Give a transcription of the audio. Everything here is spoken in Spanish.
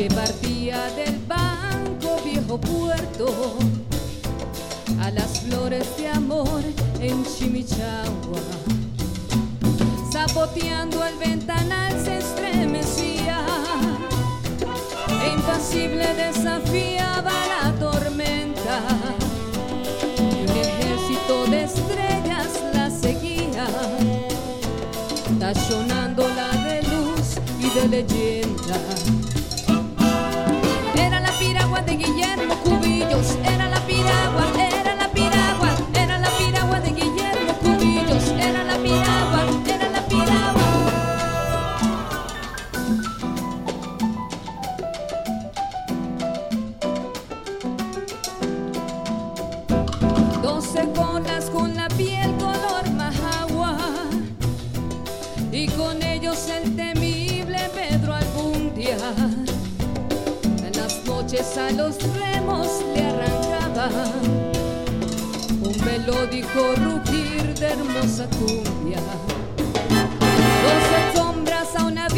que partía del banco viejo puerto a las flores de amor en Chimichagua. Zapoteando el ventanal se estremecía e impasible desafiaba la tormenta. Y un ejército de estrellas la seguía, tachonándola de luz y de leyenda. Los remos le arrancaba un melódico rugir de hermosa cumbia. Doce sombras a una